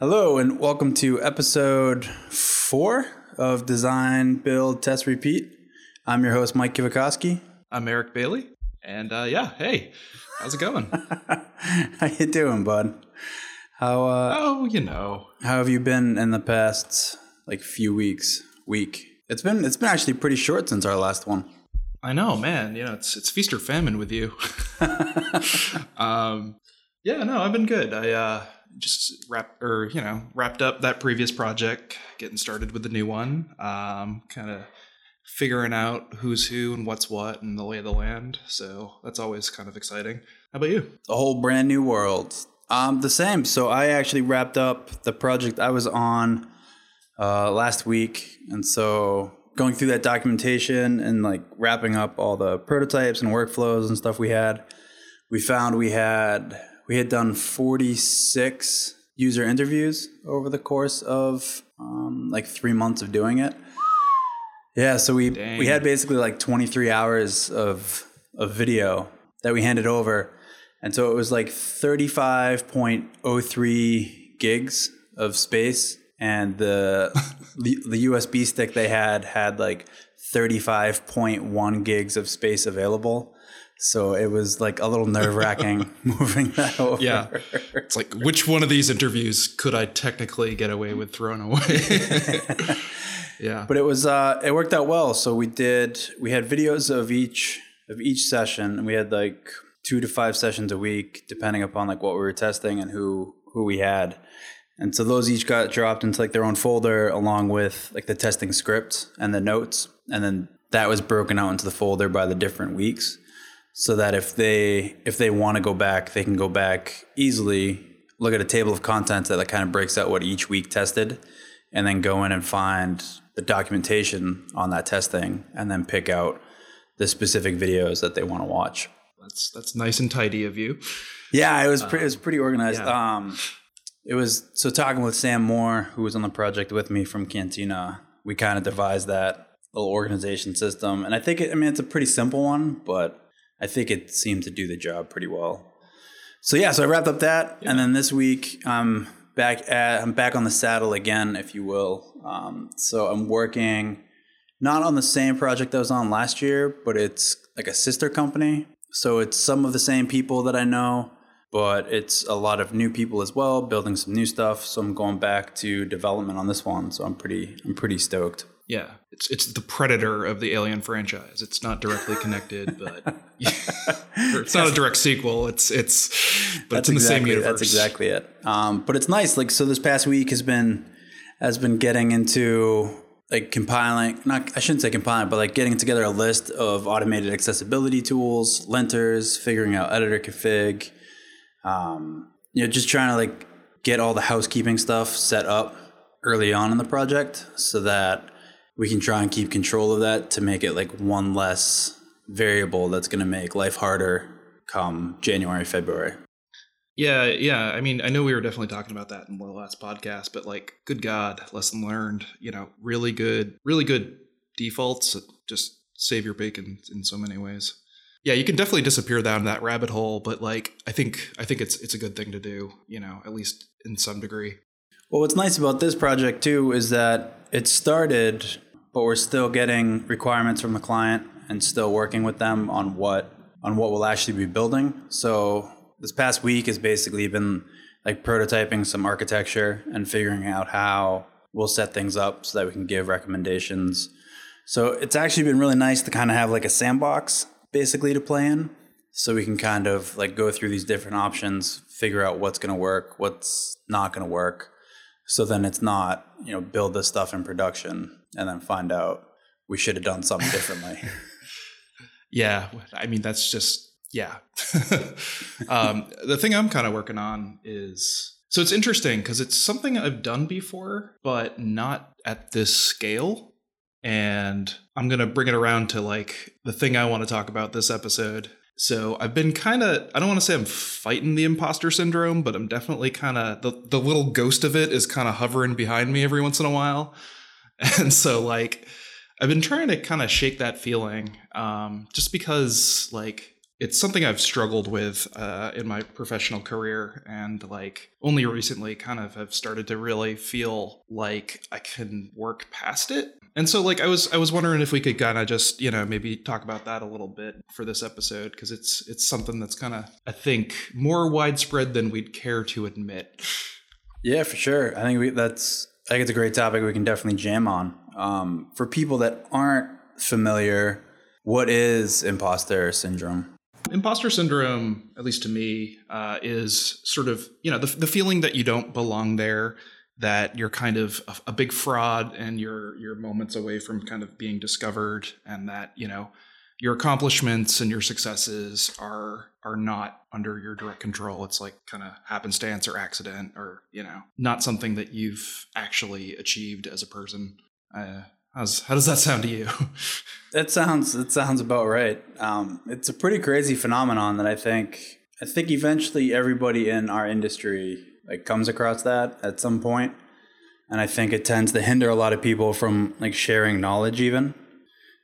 Hello, and welcome to episode four of Design, Build, Test, Repeat. I'm your host, Mike Kivikoski. I'm Eric Bailey, and uh, yeah, hey, how's it going? How you doing, bud? How uh, oh, you know, how have you been in the past like few weeks, week? It's been it's been actually pretty short since our last one. I know, man. You know, it's it's feast or famine with you. um, yeah, no, I've been good. I uh, just wrapped or you know wrapped up that previous project, getting started with the new one. Um, kind of figuring out who's who and what's what and the lay of the land. So that's always kind of exciting. How about you? A whole brand new world. Um, the same. So I actually wrapped up the project I was on uh, last week, and so going through that documentation and like wrapping up all the prototypes and workflows and stuff we had, we found we had we had done 46 user interviews over the course of um, like three months of doing it. Yeah, so we Dang. we had basically like 23 hours of of video that we handed over, and so it was like 35.03 gigs of space, and the the the USB stick they had had like 35.1 gigs of space available. So it was like a little nerve wracking moving that over. Yeah. It's like which one of these interviews could I technically get away with throwing away? yeah. But it was uh it worked out well. So we did we had videos of each of each session and we had like two to five sessions a week depending upon like what we were testing and who who we had. And so those each got dropped into like their own folder along with like the testing script and the notes and then that was broken out into the folder by the different weeks so that if they if they want to go back they can go back easily look at a table of contents that kind of breaks out what each week tested and then go in and find the documentation on that testing and then pick out the specific videos that they want to watch That's that's nice and tidy of you. yeah it was pretty it was pretty organized yeah. um it was so talking with sam moore who was on the project with me from cantina we kind of devised that little organization system and i think it, i mean it's a pretty simple one but I think it seemed to do the job pretty well. So yeah, so I wrapped up that, and then this week I'm back at I'm back on the saddle again, if you will. Um, so I'm working not on the same project I was on last year, but it's like a sister company. So it's some of the same people that I know, but it's a lot of new people as well, building some new stuff. So I'm going back to development on this one. So I'm pretty I'm pretty stoked. Yeah, it's it's the predator of the Alien franchise. It's not directly connected, but it's not a direct sequel. It's it's but it's in the same universe. That's exactly it. Um, but it's nice. Like so, this past week has been has been getting into like compiling. Not I shouldn't say compiling, but like getting together a list of automated accessibility tools, linters, figuring out editor config. Um, you know, just trying to like get all the housekeeping stuff set up early on in the project so that we can try and keep control of that to make it like one less variable that's going to make life harder come January, February. Yeah, yeah. I mean, I know we were definitely talking about that in the last podcast, but like, good God, lesson learned. You know, really good, really good defaults. Just save your bacon in so many ways. Yeah, you can definitely disappear down that rabbit hole, but like, I think I think it's it's a good thing to do. You know, at least in some degree. Well, what's nice about this project too is that it started, but we're still getting requirements from the client and still working with them on what on what we'll actually be building. So this past week has basically been like prototyping some architecture and figuring out how we'll set things up so that we can give recommendations. So it's actually been really nice to kind of have like a sandbox basically to play in. So we can kind of like go through these different options, figure out what's going to work, what's not going to work. So then it's not, you know, build this stuff in production and then find out we should have done something differently. Yeah, I mean that's just yeah. um, the thing I'm kind of working on is so it's interesting because it's something I've done before, but not at this scale. And I'm gonna bring it around to like the thing I want to talk about this episode. So I've been kind of I don't want to say I'm fighting the imposter syndrome, but I'm definitely kind of the the little ghost of it is kind of hovering behind me every once in a while. And so like I've been trying to kind of shake that feeling, um, just because like it's something I've struggled with uh, in my professional career, and like only recently, kind of have started to really feel like I can work past it. And so, like, I was I was wondering if we could kind of just you know maybe talk about that a little bit for this episode because it's it's something that's kind of I think more widespread than we'd care to admit. Yeah, for sure. I think we, that's I think it's a great topic we can definitely jam on. Um, for people that aren't familiar, what is imposter syndrome? Imposter syndrome, at least to me, uh, is sort of you know the, the feeling that you don't belong there, that you're kind of a, a, big fraud, and you're you're moments away from kind of being discovered, and that you know your accomplishments and your successes are are not under your direct control. It's like kind of happenstance or accident, or you know, not something that you've actually achieved as a person. Uh, How's, how does that sound to you? that sounds that sounds about right. Um, it's a pretty crazy phenomenon that I think I think eventually everybody in our industry like comes across that at some point, and I think it tends to hinder a lot of people from like sharing knowledge even.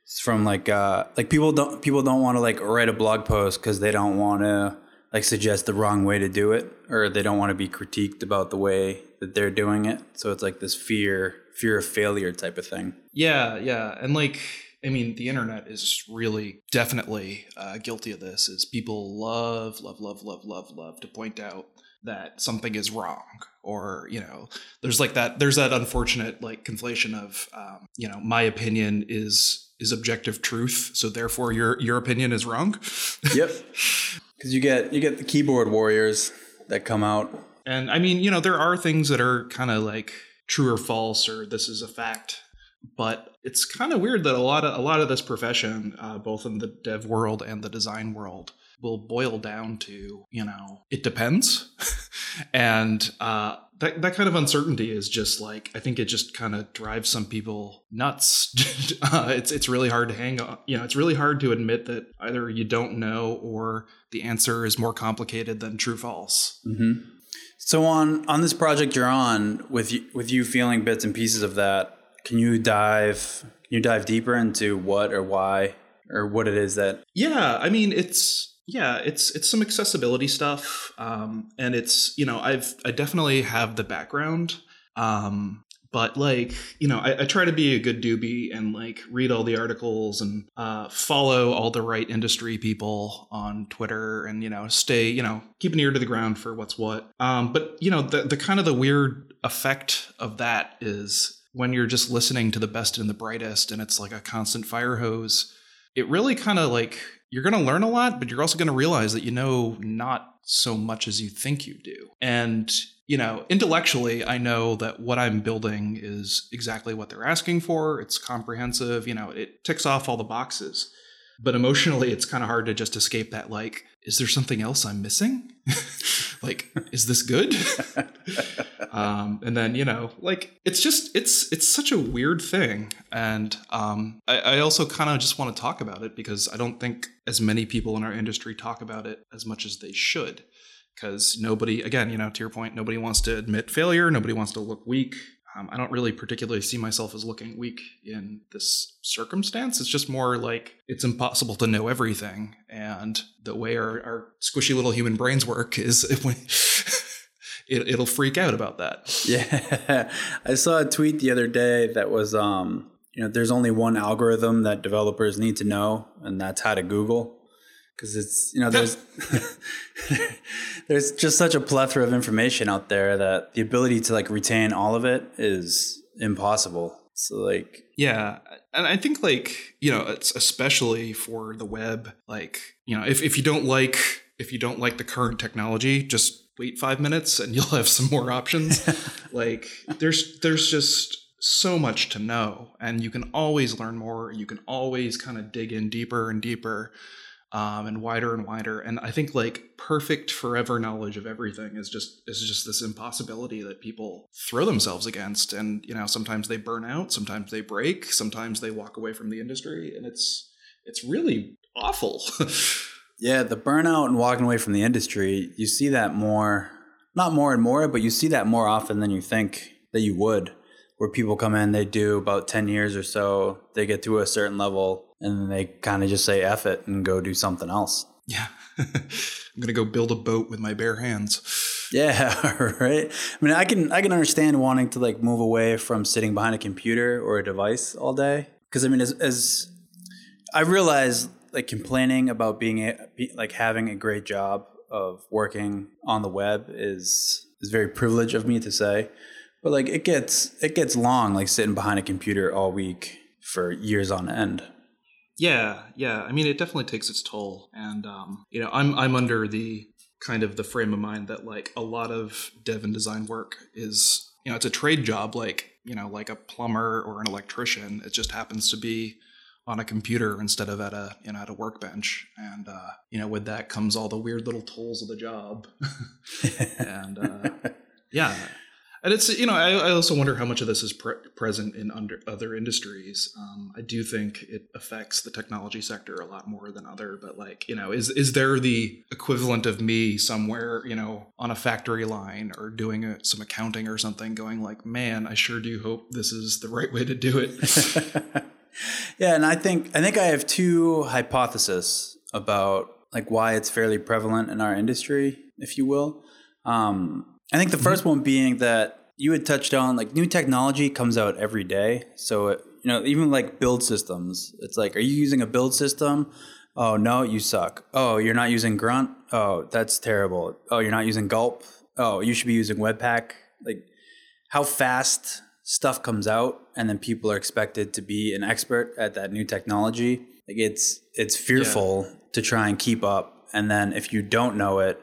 It's from like uh, like people don't people don't want to like write a blog post because they don't want to like suggest the wrong way to do it or they don't want to be critiqued about the way that they're doing it. So it's like this fear fear of failure type of thing. Yeah, yeah, and like I mean, the internet is really definitely uh, guilty of this. Is people love, love, love, love, love, love to point out that something is wrong, or you know, there's like that. There's that unfortunate like conflation of, um, you know, my opinion is is objective truth, so therefore your your opinion is wrong. yep, because you get you get the keyboard warriors that come out, and I mean, you know, there are things that are kind of like true or false or this is a fact but it's kind of weird that a lot of a lot of this profession uh, both in the dev world and the design world will boil down to you know it depends. And uh, that, that kind of uncertainty is just like i think it just kind of drives some people nuts uh, it's it's really hard to hang on you know it's really hard to admit that either you don't know or the answer is more complicated than true false mm-hmm. So on on this project you're on with you, with you feeling bits and pieces of that, can you dive can you dive deeper into what or why or what it is that Yeah, I mean it's yeah, it's it's some accessibility stuff um and it's, you know, I've I definitely have the background um but like you know I, I, try to be a good doobie and like read all the articles and uh, follow all the right industry people on twitter and you know stay you know keep an ear to the ground for what's what. Um, but you know the, the kind of the weird effect of that is when you're just listening to the best and the brightest and it's like a constant fire hose it really kind of like you're going to learn a lot but you're also going to realize that you know not so much as you think you do and you know, intellectually, I know that what I'm building is exactly what they're asking for. It's comprehensive, you know, it ticks off all the boxes. But emotionally, it's kind of hard to just escape that, like, is there something else I'm missing? like, is this good? um, and then, you know, like, it's just, it's, it's such a weird thing. And um, I, I also kind of just want to talk about it because I don't think as many people in our industry talk about it as much as they should because nobody, again, you know, to your point, nobody wants to admit failure. Nobody wants to look weak. Um, I don't really particularly see myself as looking weak in this circumstance. It's just more like it's impossible to know everything. And the way our, our squishy little human brains work is it, it'll freak out about that. Yeah. I saw a tweet the other day that was, um, you know, there's only one algorithm that developers need to know, and that's how to Google because it's you know there's there's just such a plethora of information out there that the ability to like retain all of it is impossible. So like yeah and i think like you know it's especially for the web like you know if, if you don't like if you don't like the current technology just wait five minutes and you'll have some more options. Like there's there's just so much to know and you can always learn more. You can always kind of dig in deeper and deeper um, and wider and wider. And I think like perfect forever knowledge of everything is just is just this impossibility that people throw themselves against. And you know, sometimes they burn out, sometimes they break, sometimes they walk away from the industry, and it's it's really awful. yeah, the burnout and walking away from the industry, you see that more, not more and more, but you see that more often than you think that you would. Where people come in, they do about 10 years or so, they get to a certain level, and then they kind of just say F it and go do something else. Yeah. I'm going to go build a boat with my bare hands. Yeah, right. I mean, I can I can understand wanting to like move away from sitting behind a computer or a device all day because I mean, as, as I realize, like complaining about being a, like having a great job of working on the web is is very privileged of me to say, but like it gets it gets long, like sitting behind a computer all week for years on end. Yeah, yeah. I mean, it definitely takes its toll, and um, you know, I'm I'm under the kind of the frame of mind that like a lot of dev and design work is you know it's a trade job like you know like a plumber or an electrician. It just happens to be on a computer instead of at a you know at a workbench. And uh, you know with that comes all the weird little tools of the job. And uh, yeah and it's you know I, I, also wonder how much of this is pre- present in under other industries. Um, i do think it affects the technology sector a lot more than other but like you know is is there the equivalent of me somewhere you know on a factory line or doing a, some accounting or something going like man i sure do hope this is the right way to do it. Yeah and i think i think i have two hypotheses about like why it's fairly prevalent in our industry if you will. Um, I think the 1st mm-hmm. one being that you had touched on like new technology comes out every day. So, it, you know, even like build systems, it's like, are you using a build system? Oh, no, you suck. Oh, you're not using Grunt? Oh, that's terrible. Oh, you're not using Gulp? Oh, you should be using Webpack. Like, how fast stuff comes out and then people are expected to be an expert at that new technology. Like, it's, it's fearful yeah. to try and keep up. And then if you don't know it,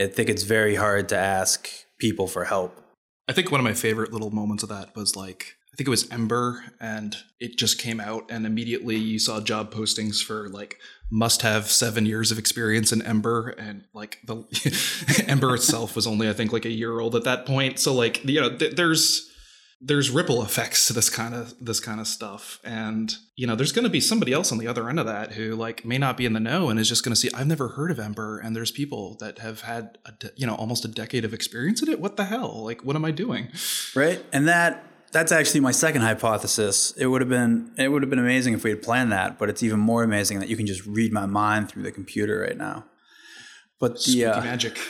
I think it's very hard to ask people for help. I think one of my favorite little moments of that was like I think it was Ember and it just came out and immediately you saw job postings for like must have 7 years of experience in Ember and like the Ember itself was only I think like a year old at that point so like you know th- there's there's ripple effects to this kind of this kind of stuff. And you know there's going to be somebody else on the other end of that who like may not be in the know and is just going to see i've never heard of ember and there's people that have had a de- you know almost a decade of experience in it? What the hell? Like what am i doing? Right? And that that's actually my second hypothesis. It would have been it would have been amazing if we had planned that but it's even more amazing that you can just read my mind through the computer right now but the uh, magic.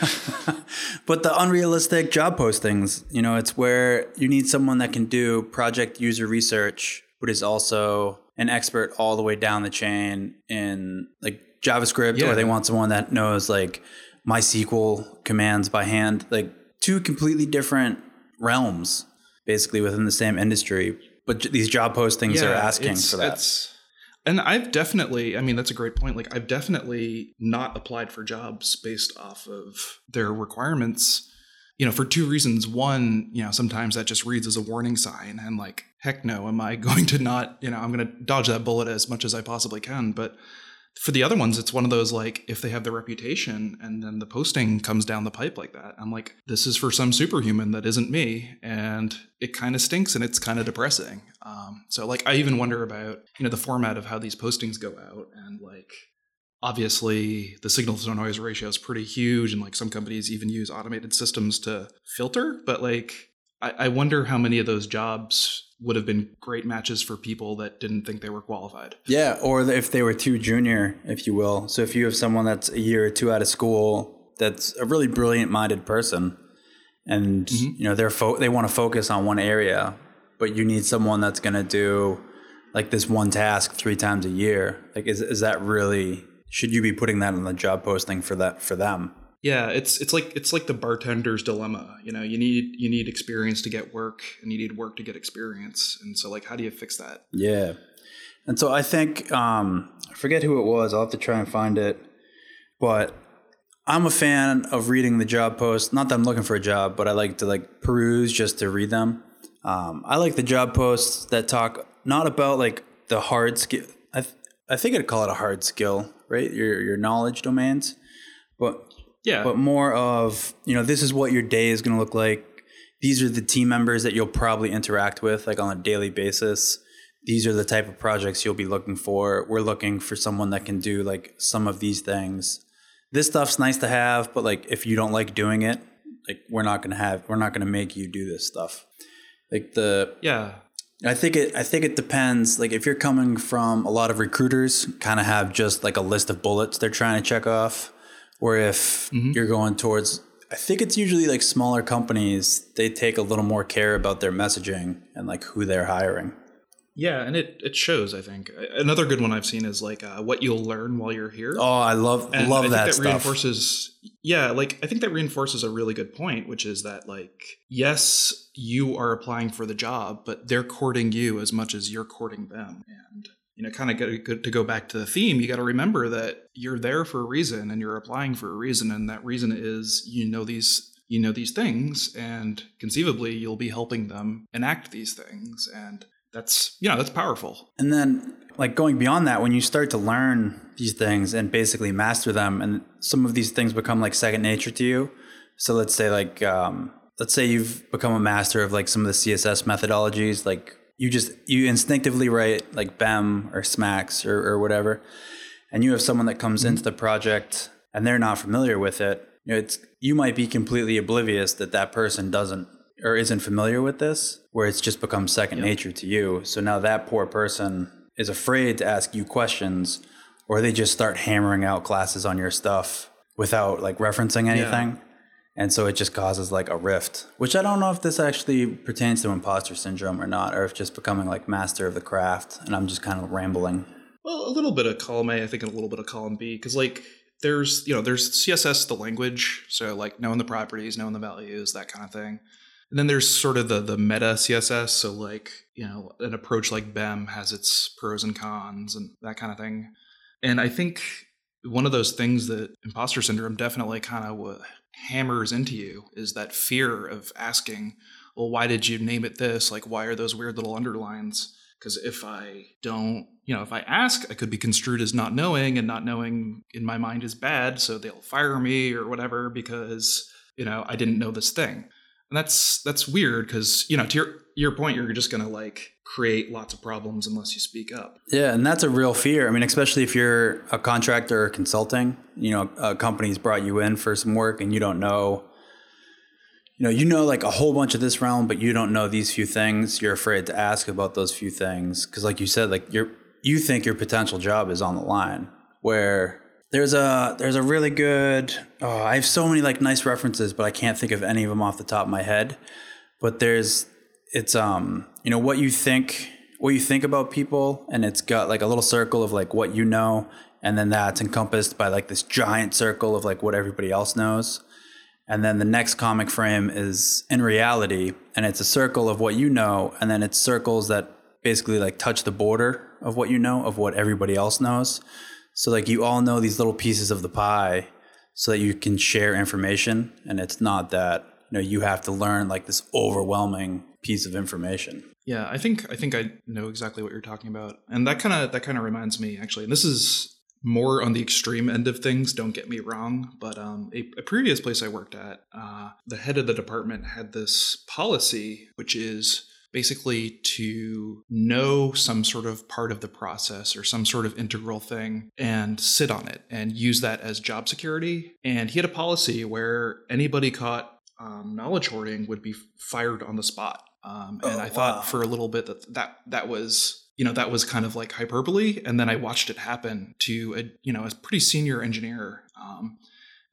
but the unrealistic job postings, you know, it's where you need someone that can do project user research, but is also an expert all the way down the chain in like JavaScript, yeah. or they want someone that knows like MySQL commands by hand, like two completely different realms, basically within the same industry. But these job postings yeah, are asking for that. And I've definitely, I mean, that's a great point. Like, I've definitely not applied for jobs based off of their requirements, you know, for two reasons. One, you know, sometimes that just reads as a warning sign, and like, heck no, am I going to not, you know, I'm going to dodge that bullet as much as I possibly can. But for the other ones, it's one of those like if they have the reputation and then the posting comes down the pipe like that, I'm like, this is for some superhuman that isn't me, and it kind of stinks and it's kind of depressing. Um, so like I even wonder about you know the format of how these postings go out and like obviously the signal to noise ratio is pretty huge and like some companies even use automated systems to filter, but like I, I wonder how many of those jobs would have been great matches for people that didn't think they were qualified. Yeah, or if they were too junior, if you will. So if you have someone that's a year or two out of school, that's a really brilliant minded person, and mm-hmm. you know they're fo- they want to focus on one area, but you need someone that's going to do like this one task three times a year. Like, is is that really? Should you be putting that on the job posting for that for them? Yeah, it's it's like it's like the bartender's dilemma. You know, you need you need experience to get work, and you need work to get experience. And so, like, how do you fix that? Yeah, and so I think um, I forget who it was. I'll have to try and find it. But I'm a fan of reading the job posts. Not that I'm looking for a job, but I like to like peruse just to read them. Um, I like the job posts that talk not about like the hard skill. I th- I think I'd call it a hard skill, right? Your your knowledge domains, but yeah. But more of, you know, this is what your day is going to look like. These are the team members that you'll probably interact with like on a daily basis. These are the type of projects you'll be looking for. We're looking for someone that can do like some of these things. This stuff's nice to have, but like if you don't like doing it, like we're not going to have we're not going to make you do this stuff. Like the Yeah. I think it. I think it depends. Like if you're coming from a lot of recruiters, kind of have just like a list of bullets they're trying to check off. Or if Mm-hmm. you're going towards, I think it's usually like smaller companies. They take a little more care about their messaging and like who they're hiring. Yeah, and it it shows. I think another good one I've seen is like uh, what you'll learn while you're here. Oh, I love And love I that, that, stuff. reinforces yeah like i think that reinforces a really good point which is that like yes you are applying for the job but they're courting you as much as you're courting them and you know kind of to go back to the theme you got to remember that you're there for a reason and you're applying for a reason and that reason is you know these you know these things and conceivably you'll be helping them enact these things and that's you know that's powerful And then, like going beyond that, when you start to learn these things and basically master them, and some of these things become like second nature to you. So let's say, like, um, let's say you've become a master of like some of the CSS methodologies. Like you just you instinctively write like BEM or SMACSS or, or whatever, and you have someone that comes mm-hmm. into the project and they're not familiar with it. You know, it's you might be completely oblivious that that person doesn't or isn't familiar with this, where it's just become second nature to you. So now that poor person is afraid to ask you questions, or they just start hammering out classes on your stuff without like referencing anything. And so it just causes like a rift, which I don't know if this actually pertains to imposter syndrome or not, or if just becoming like master of the craft. And I'm just kind of rambling. Well, a little bit of column A, I think, and a little bit of column B, because like there's you know there's CSS, the language, so like knowing the properties, knowing the values, that kind of thing. And then there's sort of the the meta CSS, so like you know an approach like BEM has its pros and cons and that kind of thing. And I think one of those things that imposter syndrome definitely kind of hammers into you is that fear of asking, well, why did you name it this? Like, why are those weird little underlines? Because if I don't, you know, if I ask, I could be construed as not knowing, and not knowing in my mind is bad, so they'll fire me or whatever because you know I didn't know this thing. And that's that's weird because you know to your your point, you're just gonna like create lots of problems unless you speak up. Yeah, and that's a real fear. I mean, especially if you're a contractor or consulting, you know, a company's brought you in for some work and you don't know, you know, you know like a whole bunch of this realm, but you don't know these few things. You're afraid to ask about those few things because, like you said, like you're you think your potential job is on the line. Where there's a there's a really good. Oh, I have so many like nice references, but I can't think of any of them off the top of my head. But there's it's um you know what you think what you think about people and it's got like a little circle of like what you know and then that's encompassed by like this giant circle of like what everybody else knows. And then the next comic frame is in reality and it's a circle of what you know and then it's circles that basically like touch the border of what you know of what everybody else knows. So like you all know these little pieces of the pie so that you can share information and it's not that you know you have to learn like this overwhelming piece of information Yeah, I think I think I know exactly what you're talking about, and that kind of that kind of reminds me actually. And this is more on the extreme end of things. Don't get me wrong, but um, a, a previous place I worked at, uh, the head of the department had this policy, which is basically to know some sort of part of the process or some sort of integral thing and sit on it and use that as job security. And he had a policy where anybody caught um, knowledge hoarding would be fired on the spot. Um, and Oh, I thought wow. for a little bit that that that was you know that was kind of like hyperbole, and then I watched it happen to a you know a pretty senior engineer. Um,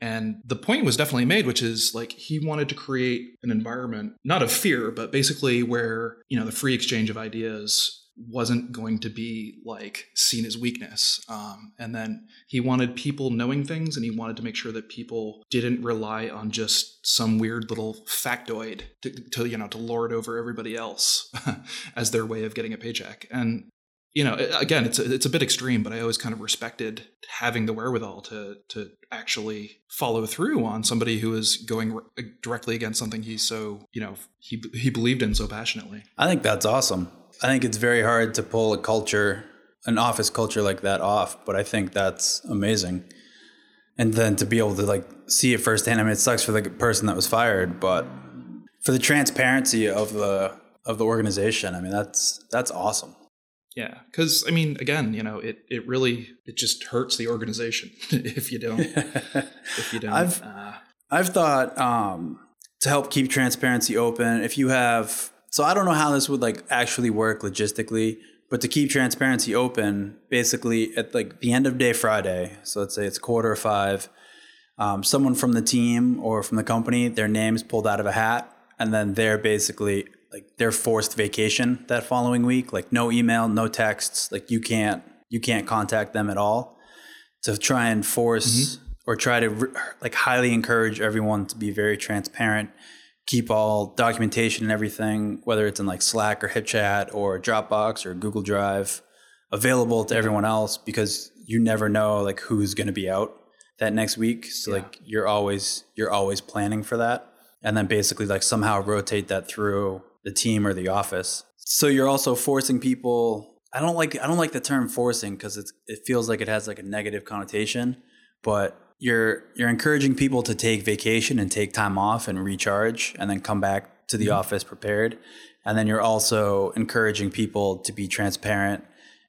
and the point was definitely made, which is like he wanted to create an environment, not of fear, but basically where, you know, the free exchange of ideas wasn't going to be like seen as weakness. Um, and then he wanted people knowing things and he wanted to make sure that people didn't rely on just some weird little factoid to, to you know, to lord over everybody else as their way of getting a paycheck. And you know, again, it's a, it's a bit extreme, but I always kind of respected having the wherewithal to to actually follow through on somebody who is going re- directly against something he's so you know he he believed in so passionately. I think that's awesome. I think it's very hard to pull a culture, an office culture like that off, but I think that's amazing. And then to be able to like see it firsthand. I mean, it sucks for the person that was fired, but for the transparency of the of the organization, I mean, that's that's awesome. Yeah, because I mean, again, you know, it it really it just hurts the organization if you don't if you don't. I've- uh, I've thought um, to help keep transparency open, if you have So I don't know how this would like actually work logistically, but to keep transparency open, basically at like the end of day Friday, so let's say it's quarter of five, um, someone from the team or from the company, their name's pulled out of a hat, and then they're basically like they're forced vacation that following week, like no email, no texts, like you can't you can't contact them at all to try and force mm-hmm. or try to like highly encourage everyone to be very transparent keep all documentation and everything, whether it's in like Slack or HipChat or Dropbox or Google Drive, available to everyone else because you never know like who's going to be out that next week. So yeah. like you're always you're always planning for that, and then basically like somehow rotate that through the team or the office. So you're also forcing people. I don't like I don't like the term forcing because it's it feels like it has like a negative connotation, but you're you're encouraging people to take vacation and take time off and recharge and then come back to the mm-hmm. office prepared. And then you're also encouraging people to be transparent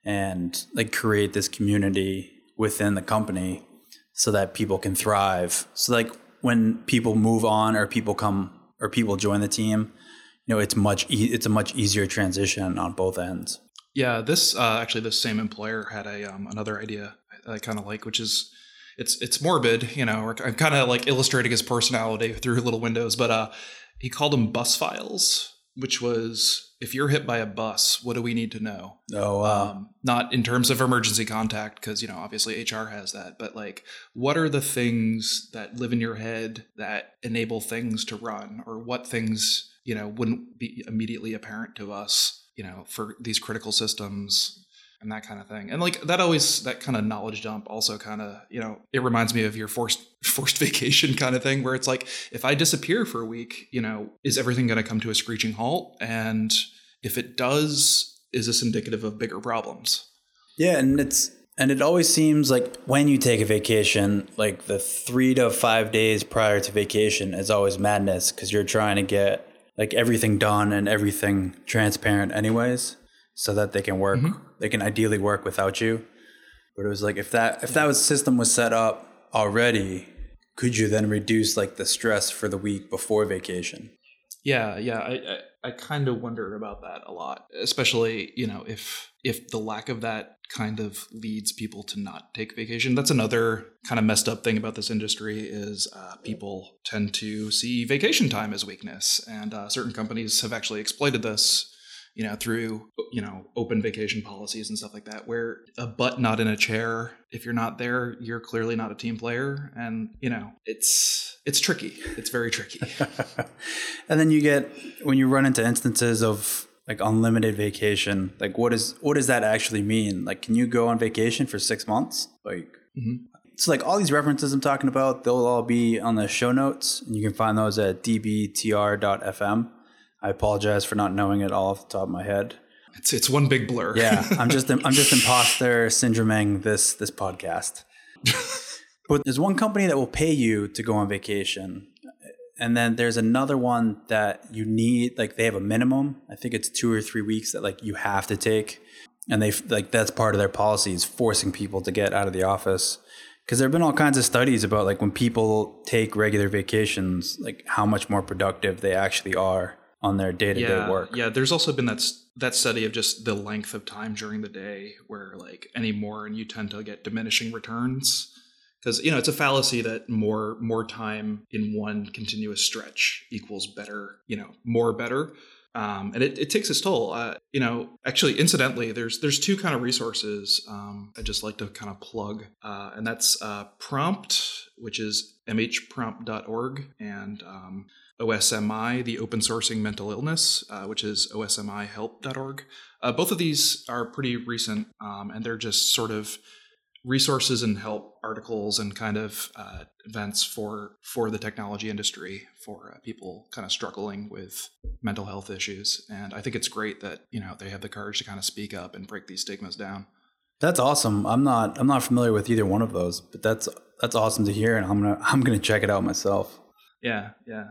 and like create this community within the company so that people can thrive. So like when people move on or people come or people join the team you know it's much e- it's a much easier transition on both ends. Yeah this uh, actually this same employer had a um, another idea i kind of like which is it's it's morbid, you know. I'm kind of like illustrating his personality through little windows, but uh, he called them bus files, which was if you're hit by a bus, what do we need to know? Oh, wow. Um, not in terms of emergency contact, because you know obviously HR has that, but like, what are the things that live in your head that enable things to run, or what things you know wouldn't be immediately apparent to us, you know, for these critical systems and that kind of thing. And like that always that kind of knowledge dump also kind of, you know, it reminds me of your forced forced vacation kind of thing where it's like if I disappear for a week, you know, is everything going to come to a screeching halt and if it does, is this indicative of bigger problems? Yeah, and it's and it always seems like when you take a vacation, like the 3 to 5 days prior to vacation is always madness cuz you're trying to get like everything done and everything transparent anyways so that they can work mm-hmm. they can ideally work without you. But it was like if that if that was system was set up already could you then reduce like the stress for the week before vacation? Yeah yeah i i, I kind of wonder about that a lot especially you know if if the lack of that kind of leads people to not take vacation. That's another kind of messed up thing about this industry is uh, people tend to see vacation time as weakness. And uh, certain companies have actually exploited this you know, through, you know, open vacation policies and stuff like that, where a butt not in a chair, if you're not there, you're clearly not a team player. And, you know, it's, it's tricky. It's very tricky. and then you get, when you run into instances of like unlimited vacation, like what is, what does that actually mean? Like, can you go on vacation for six months? Like, mm-hmm. So like all these references I'm talking about, they'll all be on the show notes, and you can find those at dbtr.fm. I apologize for not knowing it all off the top of my head. It's it's one big blur. yeah, I'm just I'm just imposter syndroming this this podcast. but there's one company that will pay you to go on vacation, and then there's another one that you need like they have a minimum. I think it's two or three weeks that like you have to take, and they like that's part of their policy is forcing people to get out of the office because there have been all kinds of studies about like when people take regular vacations, like how much more productive they actually are on their day to day work. Yeah, there's also been that that study of just the length of time during the day, where like any more and you tend to get diminishing returns because you know it's a fallacy that more more time in one continuous stretch equals better, you know, more better. Um, and it, it, takes its toll. Uh, you know, actually, incidentally, there's there's two kind of resources um, I just like to kind of plug, uh, and that's uh, Prompt, which is mhprompt.org, and um, OSMI, the Open Sourcing Mental Illness, uh, which is osmihelp.org. Uh, both of these are pretty recent, um, and they're just sort of resources and help articles and kind of uh, events for for the technology industry for uh, people kind of struggling with mental health issues. And I think it's great that you know they have the courage to kind of speak up and break these stigmas down. That's awesome. I'm not I'm not familiar with either one of those, but that's that's awesome to hear, and I'm gonna I'm gonna check it out myself. Yeah, yeah.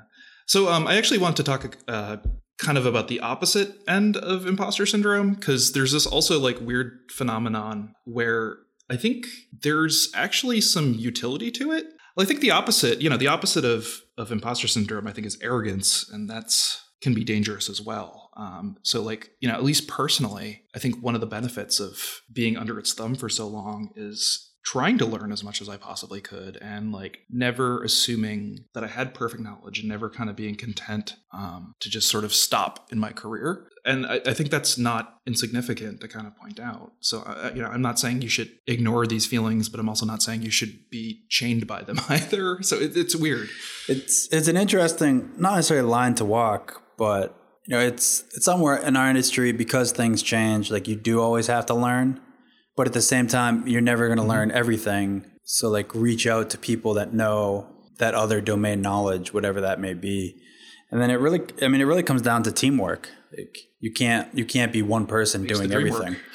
So um, I actually want to talk uh, kind of about the opposite end of imposter syndrome because there's this also like weird phenomenon where I think there's actually some utility to it. Well, I think the opposite, you know, the opposite of of imposter syndrome, I think, is arrogance, and that's can be dangerous as well. Um, so, like, you know, at least personally, I think one of the benefits of being under its thumb for so long is trying to learn as much as I possibly could and like never assuming that I had perfect knowledge and never kind of being content um, to just sort of stop in my career. And I, I, think that's not insignificant to kind of point out. So, you know, I'm not saying you should ignore these feelings, but I'm also not saying you should be chained by them either. So it, it's weird. It's, it's an interesting, not necessarily line to walk, but you know, it's, it's somewhere in our industry because things change, like you do always have to learn but at the same time you're never going to mm-hmm. learn everything. So like reach out to people that know that other domain knowledge whatever that may be. And then it really i mean it really comes down to teamwork. Like you can't you can't be one person doing everything.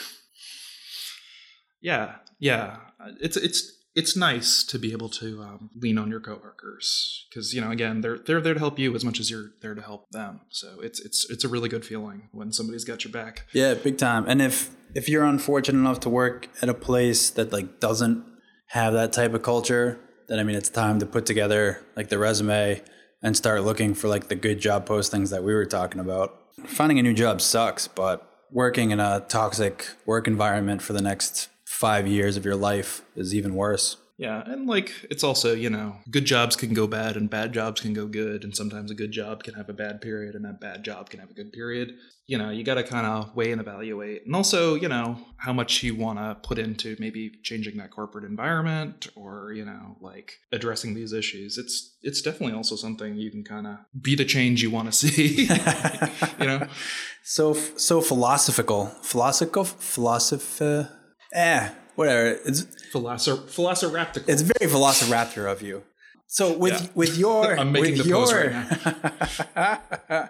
Yeah yeah. It's it's it's nice to be able to um, lean on your coworkers because you know again they're they're there to help you as much as you're there to help them. So it's it's it's a really good feeling when somebody's got your back. Yeah big time. And if if you're unfortunate enough to work at a place that like doesn't have that type of culture, then I mean it's time to put together like the resume and start looking for like the good job postings that we were talking about. Finding a new job sucks, but working in a toxic work environment for the next 5 years of your life is even worse. Yeah, and like it's also, you know, good jobs can go bad and bad jobs can go good, and sometimes a good job can have a bad period and a bad job can have a good period. You know, you got to kind of weigh and evaluate. And also, you know, how much you want to put into maybe changing that corporate environment or, you know, like addressing these issues. It's it's definitely also something you can kind of be the change you want to see. you know. So so philosophical. Philosophical philosophy eh whatever. It's Velocir- Velociraptor. It's very Velociraptor of you. So with yeah. with your I'm making with the your, pose right now.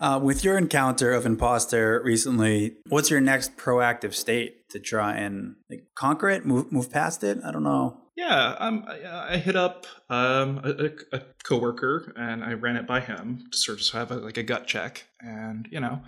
uh, with your encounter of imposter recently, what's your next proactive state to try and like, conquer it, move move past it? I don't know. Yeah, um, I, I hit up um, a, a, coworker and I ran it by him to sort of have a, like a gut check, and you know,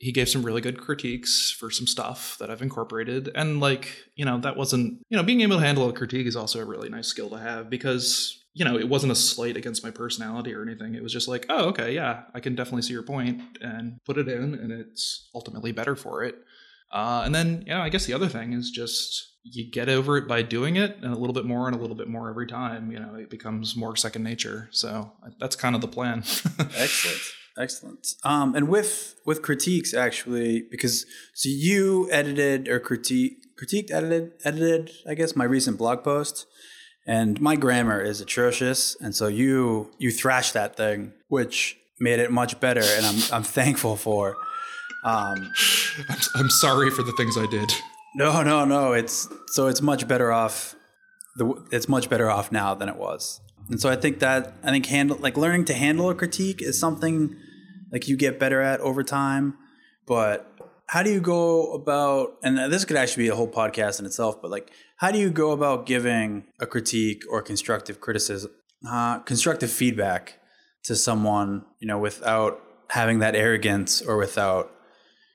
he gave some really good critiques for some stuff that I've incorporated. And like, you know, that wasn't, you know, being able to handle a critique is also a really nice skill to have because, you know, it wasn't a slight against my personality or anything. It was just like, oh, okay, yeah, I can definitely see your point and put it in and it's ultimately better for it. Uh, and then, you know, I guess the other thing is just you get over it by doing it and a little bit more and a little bit more every time. You know, it becomes more second nature. So that's kind of the plan. Excellent. Excellent. Um, and with with critiques, actually, because so you edited or critique critiqued edited edited, I guess, my recent blog post, and my grammar is atrocious, and so you you thrashed that thing, which made it much better, and I'm I'm thankful for. Um, I'm, I'm sorry for the things I did. No, no, no. It's so it's much better off. The it's much better off now than it was. And so I think that I think handle like learning to handle a critique is something like you get better at over time. But how do you go about and this could actually be a whole podcast in itself, but like how do you go about giving a critique or constructive criticism uh, constructive feedback to someone, you know, without having that arrogance or without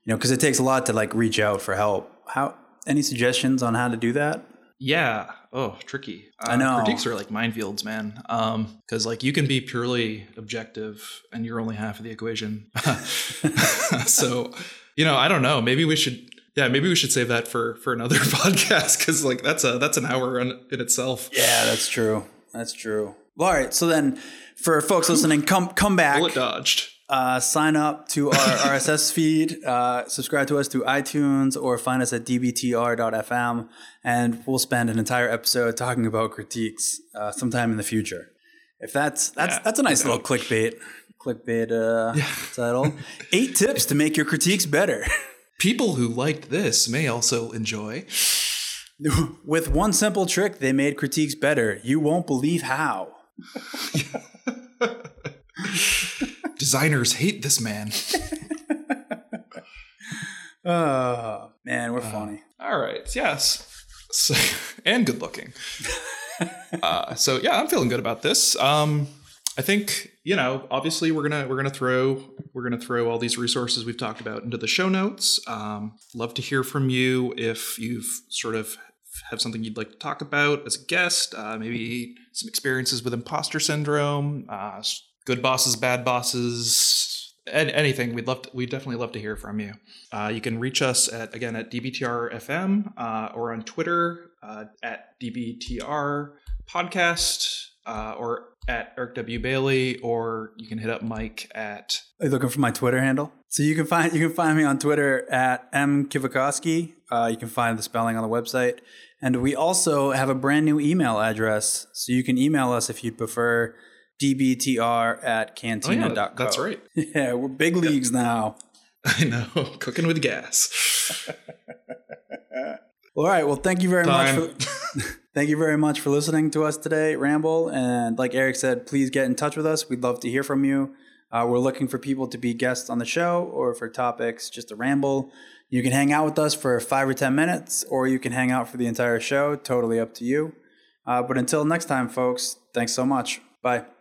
you know, because it takes a lot to like reach out for help. How any suggestions on how to do that? Yeah. Oh, tricky. Uh, I know. Critiques are like minefields, man. Um, because like you can be purely objective, and you're only half of the equation. so, you know, I don't know. Maybe we should. Yeah, maybe we should save that for for another podcast because like that's a that's an hour in, in itself. Yeah, that's true. That's true. All right. So then, for folks listening, come come back. Bullet dodged uh, sign up to our RSS feed, uh, subscribe to us through iTunes, or find us at dbtr.fm, and we'll spend an entire episode talking about critiques uh, sometime in the future. If that's that's yeah, that's a nice little clickbait clickbait uh, yeah. title. Eight tips to make your critiques better. People who liked this may also enjoy. With one simple trick, they made critiques better. You won't believe how. Designers hate this man. oh man, we're uh, funny. All right. Yes. So, and good looking. uh, so yeah, I'm feeling good about this. Um, I think you know, obviously, we're gonna we're gonna throw we're gonna throw all these resources we've talked about into the show notes. Um, love to hear from you if you've sort of have something you'd like to talk about as a guest, uh, maybe some experiences with imposter syndrome, uh, good bosses, bad bosses, anything, we'd love to, we'd definitely love to hear from you. Uh, you can reach us at again at DBTR FM uh, or on Twitter uh, at DBTR Podcast uh, or at Eric W Bailey, or you can hit up Mike at. Are you looking for my Twitter handle? So you can find you can find me on Twitter at m kivikoski. Uh, you can find the spelling on the website, and we also have a brand new email address, so you can email us if you'd prefer dbtr at cantina.co. Oh, yeah, that's right. Yeah, we're big leagues yeah. now. I know, cooking with gas. All right. Well, thank you very Time. much. For, thank you very much for listening to us today, Ramble. And like Eric said, please get in touch with us. We'd love to hear from you. Uh, we're looking for people to be guests on the show or for topics just to ramble. You can hang out with us for five or 10 minutes, or you can hang out for the entire show. Totally up to you. Uh, but until next time, folks, thanks so much. Bye.